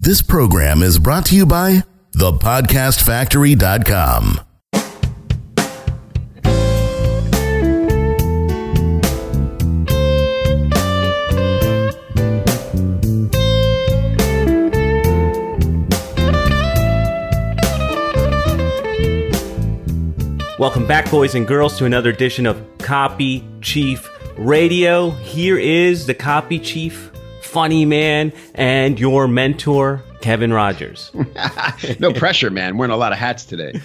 This program is brought to you by thepodcastfactory.com. Welcome back, boys and girls, to another edition of Copy Chief Radio. Here is the Copy Chief, funny man, and your mentor, Kevin Rogers. no pressure, man. Wearing a lot of hats today.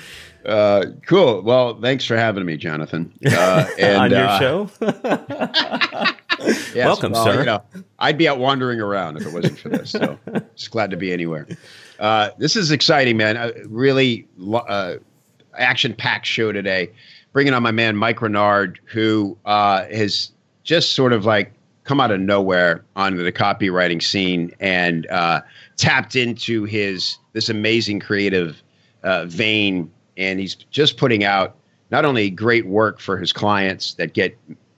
Uh, cool. Well, thanks for having me, Jonathan. Uh, and, On your uh, show? yes, Welcome, well, sir. You know, I'd be out wandering around if it wasn't for this. So, just glad to be anywhere. Uh, this is exciting, man. Uh, really uh, action-packed show today. Bringing on my man Mike Rinard, who uh, has just sort of like come out of nowhere onto the copywriting scene and uh, tapped into his this amazing creative uh, vein, and he's just putting out not only great work for his clients that get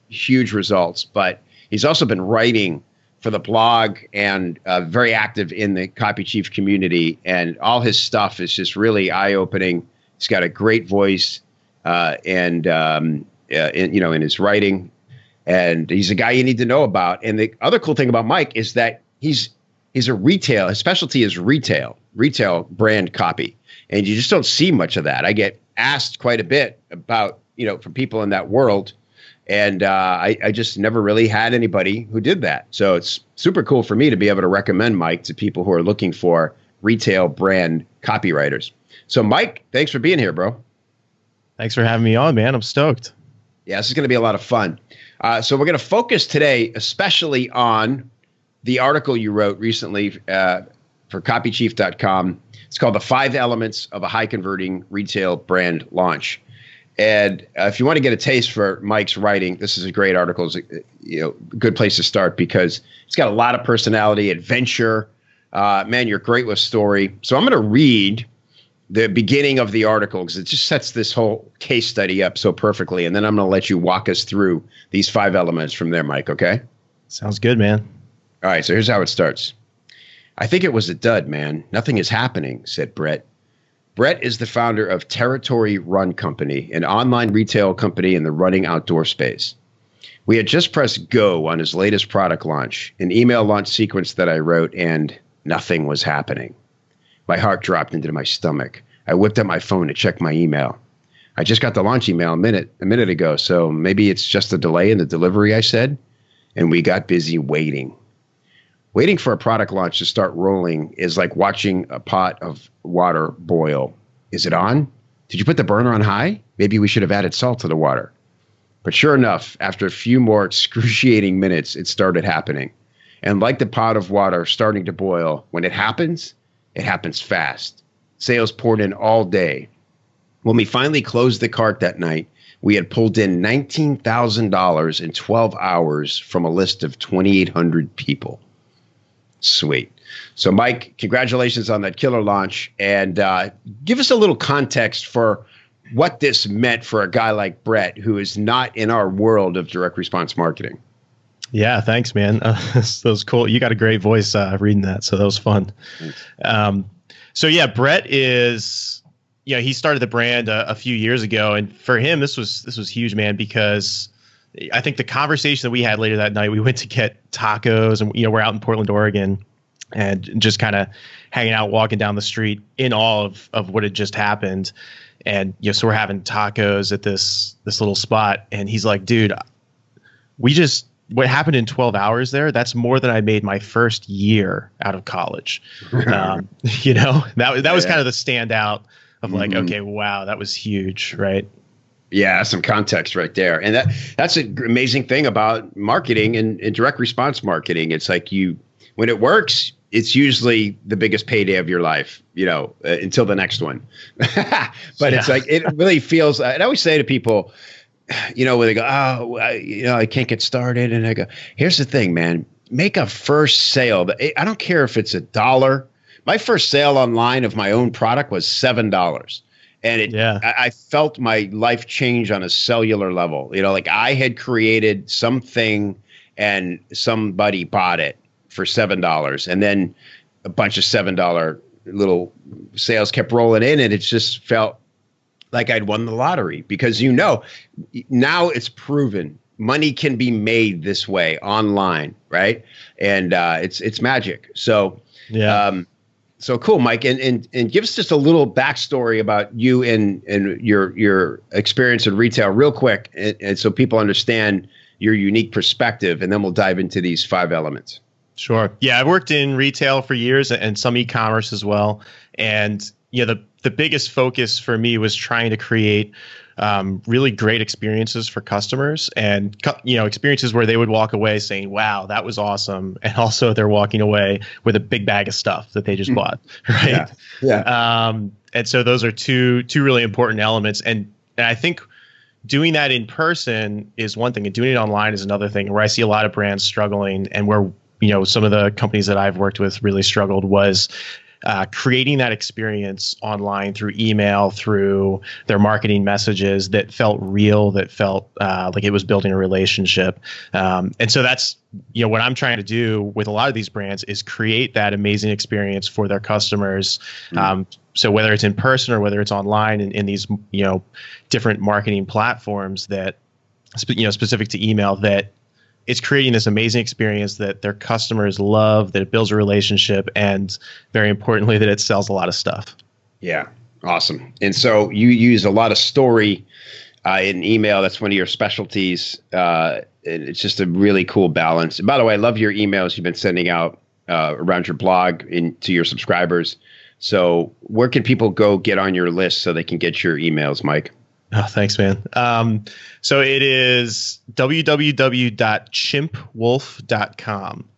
huge results, but he's also been writing for the blog and uh, very active in the Copy Chief community. And all his stuff is just really eye opening. He's got a great voice, uh, and um, uh, in, you know, in his writing, and he's a guy you need to know about. And the other cool thing about Mike is that he's he's a retail. His specialty is retail, retail brand copy, and you just don't see much of that. I get asked quite a bit about you know from people in that world, and uh, I, I just never really had anybody who did that. So it's super cool for me to be able to recommend Mike to people who are looking for retail brand copywriters. So Mike, thanks for being here, bro. Thanks for having me on, man. I'm stoked. Yeah, this is going to be a lot of fun. Uh, so we're going to focus today, especially on the article you wrote recently uh, for CopyChief.com. It's called "The Five Elements of a High Converting Retail Brand Launch." And uh, if you want to get a taste for Mike's writing, this is a great article. It's a you know good place to start because it's got a lot of personality, adventure. Uh, man, you're great with story. So I'm going to read the beginning of the article because it just sets this whole case study up so perfectly. And then I'm going to let you walk us through these five elements from there, Mike. Okay. Sounds good, man. All right. So here's how it starts. I think it was a dud, man. Nothing is happening, said Brett. Brett is the founder of Territory Run Company, an online retail company in the running outdoor space. We had just pressed go on his latest product launch, an email launch sequence that I wrote, and nothing was happening. My heart dropped into my stomach. I whipped out my phone to check my email. I just got the launch email a minute a minute ago, so maybe it's just a delay in the delivery, I said, and we got busy waiting. Waiting for a product launch to start rolling is like watching a pot of water boil. Is it on? Did you put the burner on high? Maybe we should have added salt to the water. But sure enough, after a few more excruciating minutes, it started happening. And like the pot of water starting to boil, when it happens, it happens fast. Sales poured in all day. When we finally closed the cart that night, we had pulled in $19,000 in 12 hours from a list of 2,800 people. Sweet. So, Mike, congratulations on that killer launch. And uh, give us a little context for what this meant for a guy like Brett, who is not in our world of direct response marketing. Yeah, thanks, man. Uh, that was cool. You got a great voice uh, reading that, so that was fun. Um, so yeah, Brett is, you know, he started the brand a, a few years ago, and for him, this was this was huge, man, because I think the conversation that we had later that night, we went to get tacos, and you know, we're out in Portland, Oregon, and just kind of hanging out, walking down the street in awe of of what had just happened, and you know, so we're having tacos at this this little spot, and he's like, dude, we just what happened in 12 hours there that's more than i made my first year out of college um, you know that, that was Yeah. kind of the standout of like Mhm. okay wow that was huge right Yeah, some context right there, and that that's an amazing thing about marketing and, and direct response marketing. It's like you, when it works, it's usually the biggest payday of your life, you know, uh, until the next one. but it's like it really feels. And I always say to people, you know, where they go, "Oh, I, you know, I can't get started," and I go, "Here's the thing, man. Make a first sale. Eh, I don't care if it's a dollar. My first sale online of my own product was seven dollars." and it Yeah. I, I felt my life change on a cellular level you know like i had created something and somebody bought it for seven dollars, and then a bunch of seven dollar little sales kept rolling in, and it just felt like I'd won the lottery because you know now it's proven money can be made this way online, right? And uh, it's it's magic. So Yeah. um, so cool, Mike, and, and and give us just a little backstory about you and and your your experience in retail, real quick, and, and so people understand your unique perspective, and then we'll dive into these five elements. Sure. Yeah, I've worked in retail for years and some e-commerce as well. And yeah, the the biggest focus for me was trying to create um, really great experiences for customers and you know experiences where they would walk away saying, "Wow, that was awesome," and also they're walking away with a big bag of stuff that they just bought, right? Yeah. Um, and so those are two two really important elements. And and I think doing that in person is one thing, and doing it online is another thing. Where I see a lot of brands struggling, and where you know some of the companies that I've worked with really struggled was. Uh, creating that experience online through email, through their marketing messages that felt real, that felt uh, like it was building a relationship, um, and so that's you know what I'm trying to do with a lot of these brands is create that amazing experience for their customers. Um, so whether it's in person or whether it's online in, in these you know different marketing platforms that you know specific to email that it's creating this amazing experience that their customers love that it builds a relationship and very importantly that it sells a lot of stuff Yeah, awesome. And so you use a lot of story uh, in email. That's one of your specialties. Uh, and it's just a really cool balance. And by the way, I love your emails you've been sending out uh, around your blog in, to your subscribers. So where can people go get on your list so they can get your emails, Mike? Oh, thanks, man. Um, so it is www.chimpwolf.com.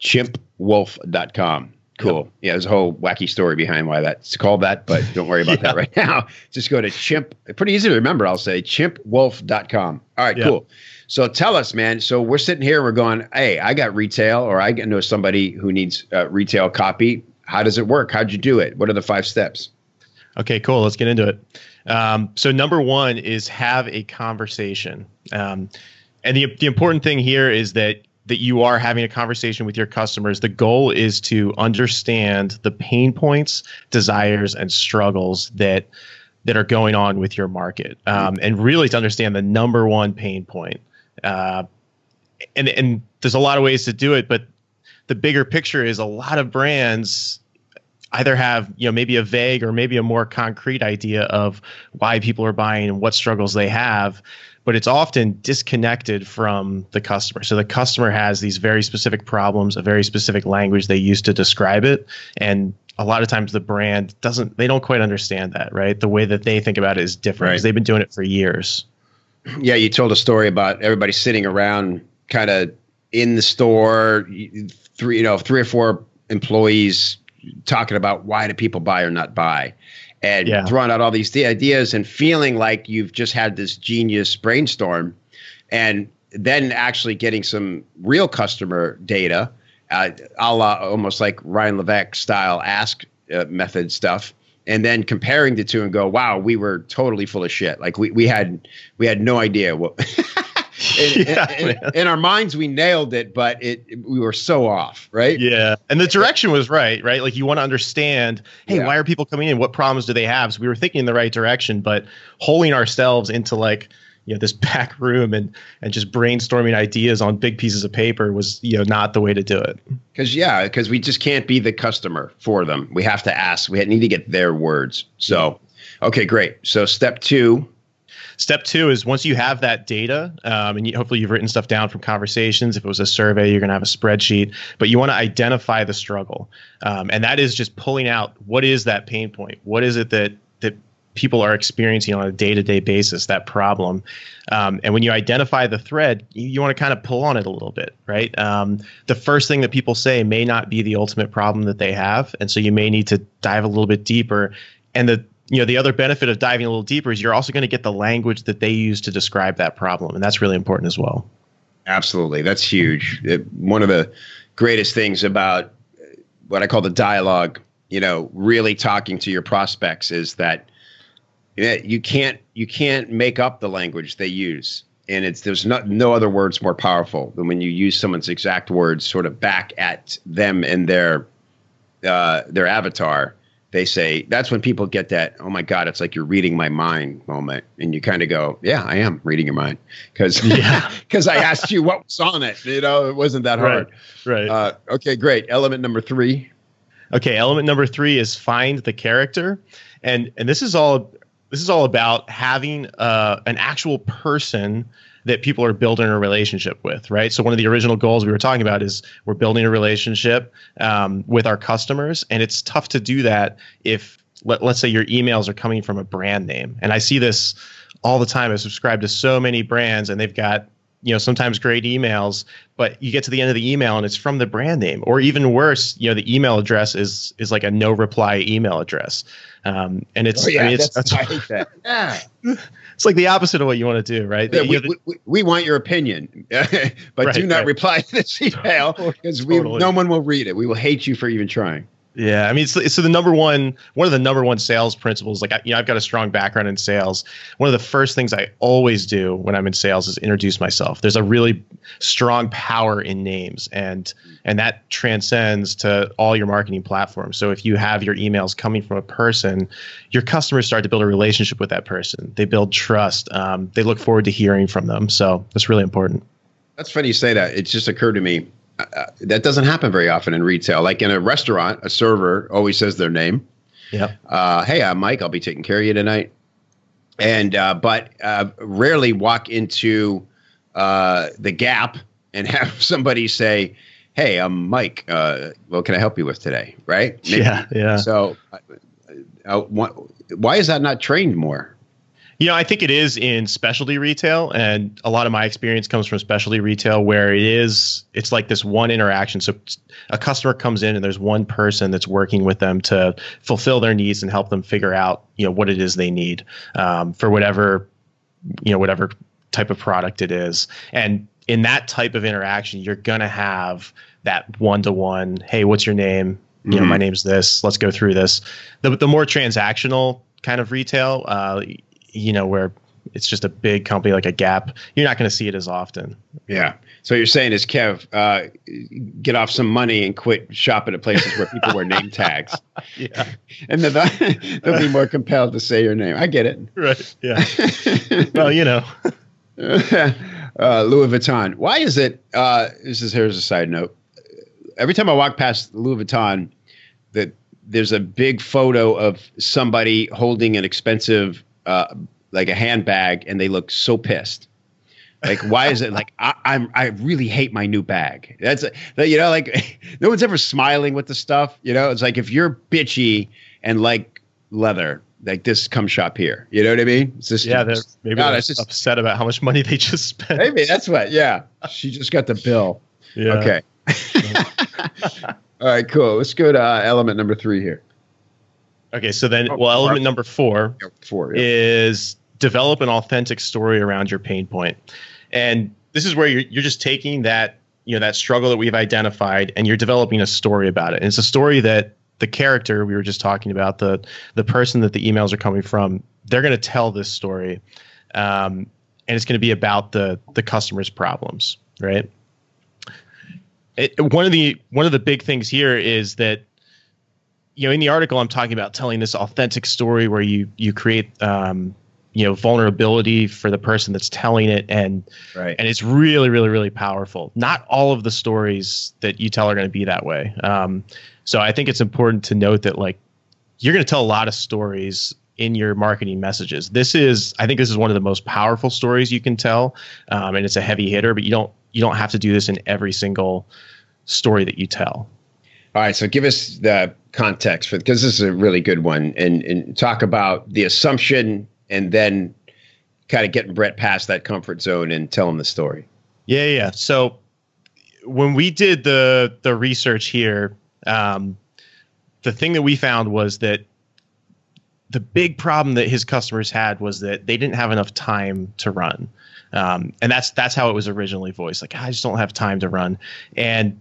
Chimpwolf.com. Cool. Yeah, there's a whole wacky story behind why that's called that, but don't worry about Yeah. that right now. Just go to chimp. Pretty easy to remember, I'll say chimpwolf.com. All right, Yeah. cool. So tell us, man. So we're sitting here, we're going, hey, I got retail, or I know somebody who needs uh, retail copy. How does it work? How'd you do it? What are the five steps? Okay, cool. Let's get into it. Um, so number one is have a conversation, um, and the the important thing here is that that you are having a conversation with your customers. The goal is to understand the pain points, desires, and struggles that that are going on with your market, um, and really to understand the number one pain point. Uh, and and there's a lot of ways to do it, but the bigger picture is a lot of brands either have you know maybe a vague or maybe a more concrete idea of why people are buying and what struggles they have but it's often disconnected from the customer. So the customer has these very specific problems a very specific language they use to describe it and a lot of times the brand doesn't they don't quite understand that right? The way that they think about it is different because Right. they've been doing it for years. Yeah, you told a story about everybody sitting around, kind of in the store, three, you know, three or four employees talking about why do people buy or not buy, and Yeah. throwing out all these the ideas and feeling like you've just had this genius brainstorm, and then actually getting some real customer data, uh, a la almost like Ryan Levesque style ask uh, method stuff and then comparing the two and go, wow, we were totally full of shit. Like we, we had we had no idea what. in, Yeah, in- in our minds, we nailed it, but it we were so off, right? Yeah. And the direction was right, right? Like you want to understand, hey, Yeah. why are people coming in? What problems do they have? So we were thinking in the right direction, but holding ourselves into like, you know, this back room and and just brainstorming ideas on big pieces of paper was, you know, not the way to do it. Because yeah, because we just can't be the customer for them. We have to ask. We need to get their words. So, okay, great. So step two. Step two is once you have that data, um, and you, hopefully you've written stuff down from conversations. If it was a survey, you're going to have a spreadsheet, but you want to identify the struggle, um, and that is just pulling out what is that pain point. What is it that that people are experiencing on a day-to-day basis that problem um, and when you identify the thread you, you want to kind of pull on it a little bit right um, the first thing that people say may not be the ultimate problem that they have and so you may need to dive a little bit deeper and the you know the other benefit of diving a little deeper is you're also going to get the language that they use to describe that problem and that's really important as well Absolutely, that's huge. It- one of the greatest things about uh, what I call the dialogue, you know, really talking to your prospects is that you can't you can't make up the language they use. and it's there's not no other words more powerful than when you use someone's exact words sort of back at them and their uh, their avatar. They say that's when people get that. Oh my God, it's like you're reading my mind moment, and you kind of go, "Yeah, I am reading your mind," because because I asked you what was on it. You know, it wasn't that hard. Right. right. Uh, okay, great. Element number three. Okay, element number three is find the character, and and this is all this is all about having uh, an actual person that people are building a relationship with, right? So one of the original goals we were talking about is we're building a relationship um, with our customers, and it's tough to do that if let, let's say your emails are coming from a brand name. And I see this all the time. I subscribe to so many brands, and they've got you know sometimes great emails but you get to the end of the email and it's from the brand name or even worse you know the email address is is like a no reply email address um, and it's Oh, yeah, I mean, it's, that's, I hate that. Yeah. it's like the opposite of what you want to do right Yeah, we, to- we, we want your opinion, but Right, do not right. reply to this email oh, because Totally. no one will read it. We will hate you for even trying. Yeah, I mean, so, it's the number one, one of the number one sales principles. Like, I- you know, I've got a strong background in sales. One of the first things I always do when I'm in sales is introduce myself. There's a really strong power in names, and and that transcends to all your marketing platforms. So if you have your emails coming from a person, your customers start to build a relationship with that person. They build trust. Um, they look forward to hearing from them. So that's really important. That's funny you say that. It just occurred to me uh, that doesn't happen very often in retail. Like in a restaurant, a server always says their name. Yeah. Uh, hey, I'm Mike. I'll be taking care of you tonight. And uh, but uh, rarely walk into uh, the Gap and have somebody say, "Hey, I'm Mike. Uh, what can I help you with today?" Right? Maybe- Yeah. Yeah. So, why is that not trained more? You know, I think it is in specialty retail, and a lot of my experience comes from specialty retail, where it is it's like this one interaction. So a customer comes in, and there's one person that's working with them to fulfill their needs and help them figure out, you know, what it is they need um, for whatever, you know, whatever type of product it is. And in that type of interaction, you're gonna have that one to one. Hey, what's your name? You know, Mhm. my name's this. Let's go through this. The the more transactional kind of retail, uh, you know, where it's just a big company like a Gap, you're not going to see it as often. Yeah. So you're saying is Kev, uh, get off some money and quit shopping at places where people wear name tags, Yeah. and then they'll, they'll be more compelled to say your name. I get it. Right. Yeah. well, you know. uh, Louis Vuitton. Why is it? Uh, this is here's a side note. Every time I walk past Louis Vuitton, that there's a big photo of somebody holding an expensive, uh, like a handbag, and they look so pissed. Like, why is it like I, I'm? I really hate my new bag. That's that you know, like no one's ever smiling with the stuff. You know, it's like if you're bitchy and like leather, like this, come shop here. You know what I mean? It's just Yeah. They're maybe God, they're just- upset about how much money they just spent. Maybe that's what. Yeah, she just got the bill. Yeah. Okay. All right, cool. Let's go to uh, element number three here. Okay. So then, Oh, well, element number four Four. yeah. is develop an authentic story around your pain point. And this is where you're, you're just taking that, you know, that struggle that we've identified and you're developing a story about it. And it's a story that the character we were just talking about, the the person that the emails are coming from, they're going to tell this story. Um, and it's going to be about the the customer's problems, right? It, one of the one of the big things here is that you know in the article i'm talking about telling this authentic story where you you create um, you know vulnerability for the person that's telling it. And Right. and it's really really really powerful. Not all of the stories that you tell are going to be that way. Um, so i think it's important to note that like you're going to tell a lot of stories in your marketing messages. This is i think this is one of the most powerful stories you can tell um, and it's a heavy hitter but you don't you don't have to do this in every single story that you tell All right. So give us the context for because this is a really good one, and and talk about the assumption, and then kind of getting Brett past that comfort zone and tell him the story. Yeah, yeah. So when we did the the research here, um, the thing that we found was that the big problem that his customers had was that they didn't have enough time to run, um, and that's that's how it was originally voiced. Like I just don't have time to run, and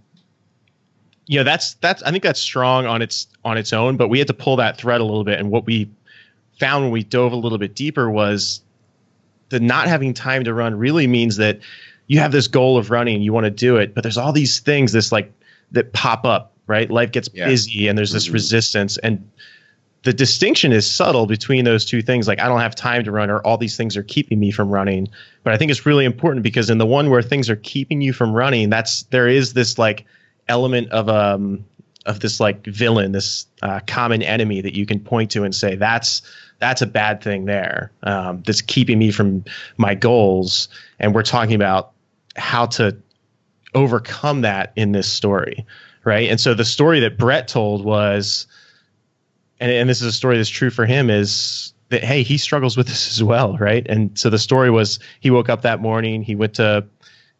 you know that's that's I think that's strong on its on its own. But we had to pull that thread a little bit, and what we found when we dove a little bit deeper was the not having time to run really means that you have this goal of running, you want to do it, but there's all these things this like that pop up, right? Life gets Yeah. busy and there's this Mhm. resistance and the distinction is subtle between those two things like i don't have time to run or all these things are keeping me from running but i think it's really important because in the one where things are keeping you from running that's there is this like element of um of this like villain this uh, common enemy that you can point to and say that's that's a bad thing there um, that's keeping me from my goals. And we're talking about how to overcome that in this story right? And so the story that brett told was and, and this is a story that's true for him is that hey he struggles with this as well right? And so the story was he woke up that morning he went to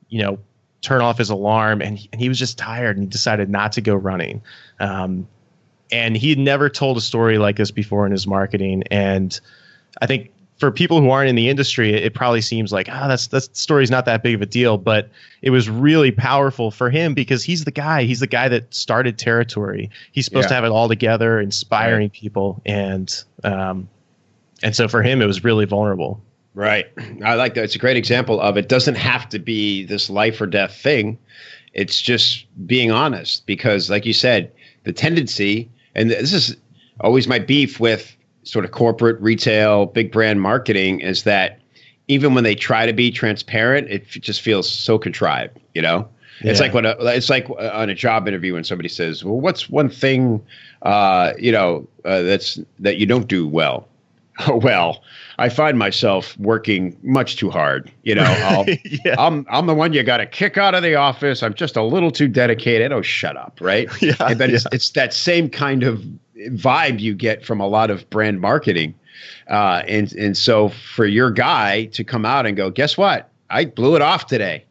you know turn off his alarm and he, and he was just tired and he decided not to go running. Um, and he had never told a story like this before in his marketing. And i think for people who aren't in the industry it, it probably seems like ah that's that story's not that big of a deal. But it was really powerful for him because he's the guy. He's the guy that started territory. He's supposed to have it all together inspiring people. And um, and so for him it was really vulnerable Right. I like that. It's a great example of it doesn't have to be this life or death thing. It's just being honest because, like you said, the tendency, and this is always my beef with sort of corporate retail, big brand marketing, is that even when they try to be transparent, it just feels so contrived, you know? It's like when a, it's like uh, on a job interview when somebody says, "Well, what's one thing, uh, you know, uh, that's that you don't do well?" Oh well, I find myself working much too hard. You know, I'll, yeah I'm I'm the one you got to kick out of the office. I'm just a little too dedicated. Oh, shut up, right? yeah, And then it's, it's that same kind of vibe you get from a lot of brand marketing. Uh, and and so for your guy to come out and go, guess what? I blew it off today.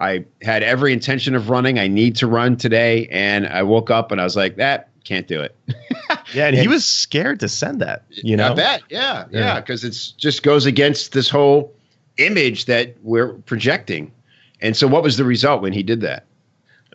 I had every intention of running. I need to run today, and I woke up and I was like, that can't do it. yeah and he was scared to send that you know I bet. Yeah, Yeah. yeah, because it's just goes against this whole image that we're projecting. And so, what was the result when he did that?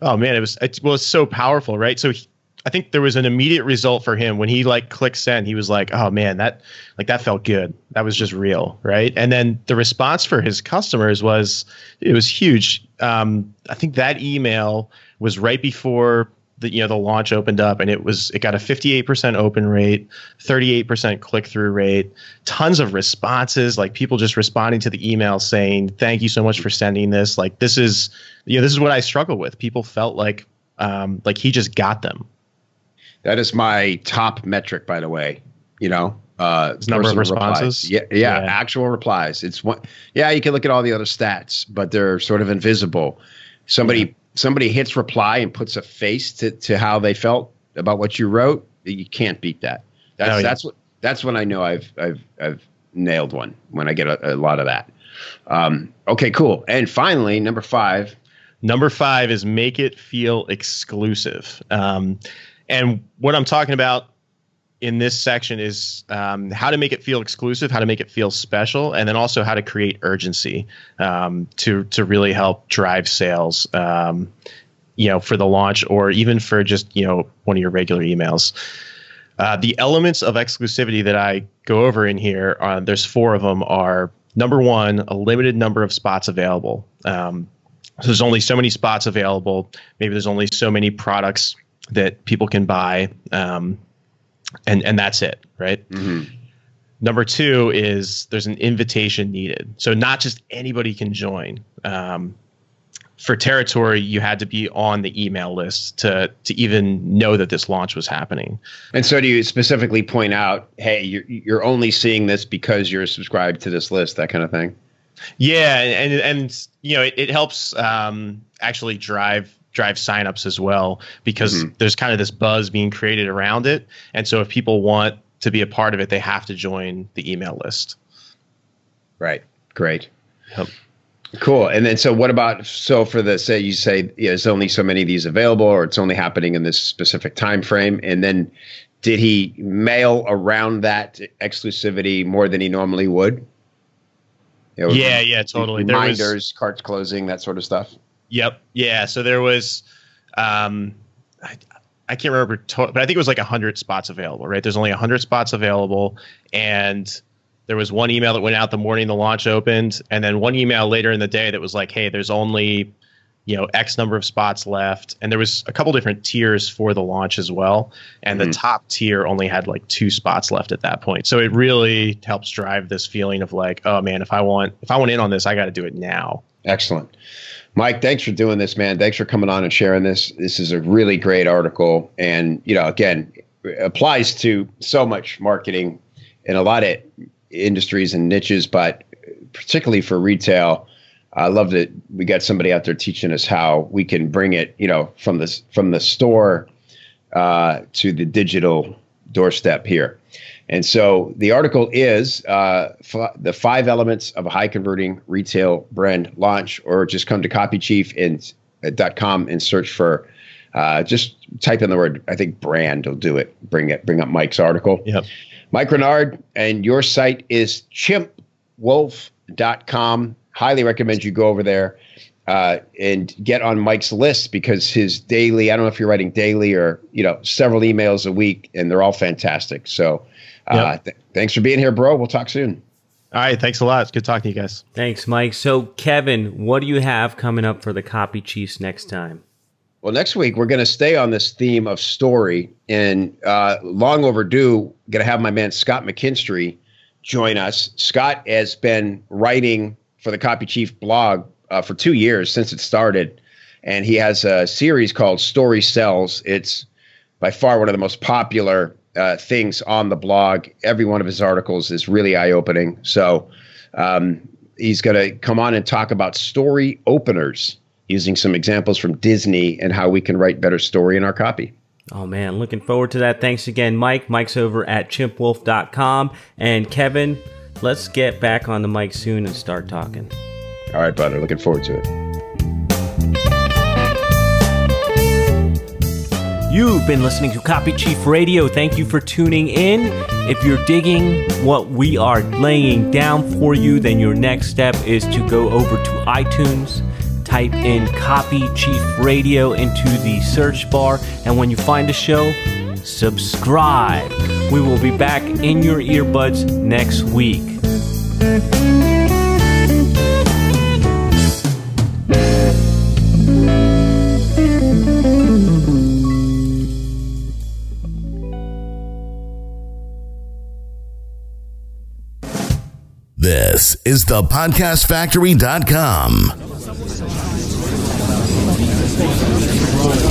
Oh man, it was it was so powerful, right? So he, I think there was an immediate result for him when he like clicked send. He was like, "Oh man, that like that felt good. That was just real, right?" And then the response for his customers was it was huge. Um, I think that email was right before the you know the launch opened up, and it was it got a 58% open rate, 38% click through rate, tons of responses, like people just responding to the email saying, "Thank you so much for sending this. Like this is you know this is what I struggle with." People felt like um, like he just got them. That is my top metric, by the way. You know, uh, number of responses? Yeah, yeah, Yeah. actual replies. It's one. Yeah, you can look at all the other stats, but they're sort of invisible. Somebody somebody hits reply and puts a face to, to how they felt about what you wrote. You can't beat that. That's Oh, yeah. that's what that's when I know I've I've I've nailed one when I get a, a lot of that. Um, okay, cool. And finally, number five. Number five is make it feel exclusive. Um, and what I'm talking about in this section is um, how to make it feel exclusive, how to make it feel special, and then also how to create urgency um, to to really help drive sales. Um, you know, for the launch or even for just you know one of your regular emails. Uh, the elements of exclusivity that I go over in here, uh, there's four of them. Are number one, a limited number of spots available. Um, so there's only so many spots available. Maybe there's only so many products that people can buy, um, and and that's it, right? Number two is there's an invitation needed. So not just anybody can join. Um, for territory, you had to be on the email list to to even know that this launch was happening. And so, do you specifically point out, hey, you're you're only seeing this because you're subscribed to this list, that kind of thing? Yeah, and and, and you know it, it helps um, actually drive drive signups as well because mm-hmm. there's kind of this buzz being created around it, and so if people want to be a part of it, they have to join the email list. Right. Great. Yep. Cool. And then, so what about so for the say you say yeah, there's only so many of these available, or it's only happening in this specific time frame, and then did he mail around that exclusivity more than he normally would? You know, Yeah, yeah, totally. There was- Reminders, carts closing, that sort of stuff. Yep. Yeah. So there was, um, I, I can't remember, to- but I think it was like hundred spots available. Right. There's only hundred spots available, and there was one email that went out the morning the launch opened, and then one email later in the day that was like, "Hey, there's only you know x number of spots left and there was a couple different tiers for the launch as well and mm-hmm. the top tier only had like two spots left at that point so it really helps drive this feeling of like oh man if i want if i want in on this i got to do it now excellent. Mike thanks for doing this man. Thanks for coming on and sharing this. This is a really great article. And you know again applies to so much marketing in a lot of industries and niches but particularly for retail. I love that we got somebody out there teaching us how we can bring it, you know, from the from the store uh, to the digital doorstep here. And so the article is uh, f- the five elements of a high converting retail brand launch, or just come to copychief.com and, uh, and search for. Uh, just type in the word. I think brand will do it. Bring it. Bring up Mike's article. Yep. Mike Rinard, and your site is chimpwolf.com highly recommend you go over there uh, and get on Mike's list because his daily, I don't know if you're writing daily or, you know, several emails a week and they're all fantastic. So uh, yep. th- thanks for being here, bro. We'll talk soon. All right. Thanks a lot. It's good talking to you guys. Thanks, Mike. So, Kevin, what do you have coming up for the Copy Chiefs next time? Well, next week we're going to stay on this theme of story, and uh, long overdue. Going to have my man Scott McKinstry join us. Scott has been writing for the Copy Chief blog uh, for two years since it started, and he has a series called Story Sells. It's by far one of the most popular uh, things on the blog. Every one of his articles is really eye opening. So um, he's going to come on and talk about story openers using some examples from Disney and how we can write better story in our copy. Oh man, looking forward to that. Thanks again, Mike. Mike's over at chimpwolf.com. And Kevin, let's get back on the mic soon and start talking. All right, brother. Looking forward to it. You've been listening to Copy Chief Radio. Thank you for tuning in. If you're digging what we are laying down for you, then your next step is to go over to iTunes, type in Copy Chief Radio into the search bar, and when you find a show, subscribe. We will be back in your earbuds next week. This is the podcastfactory.com.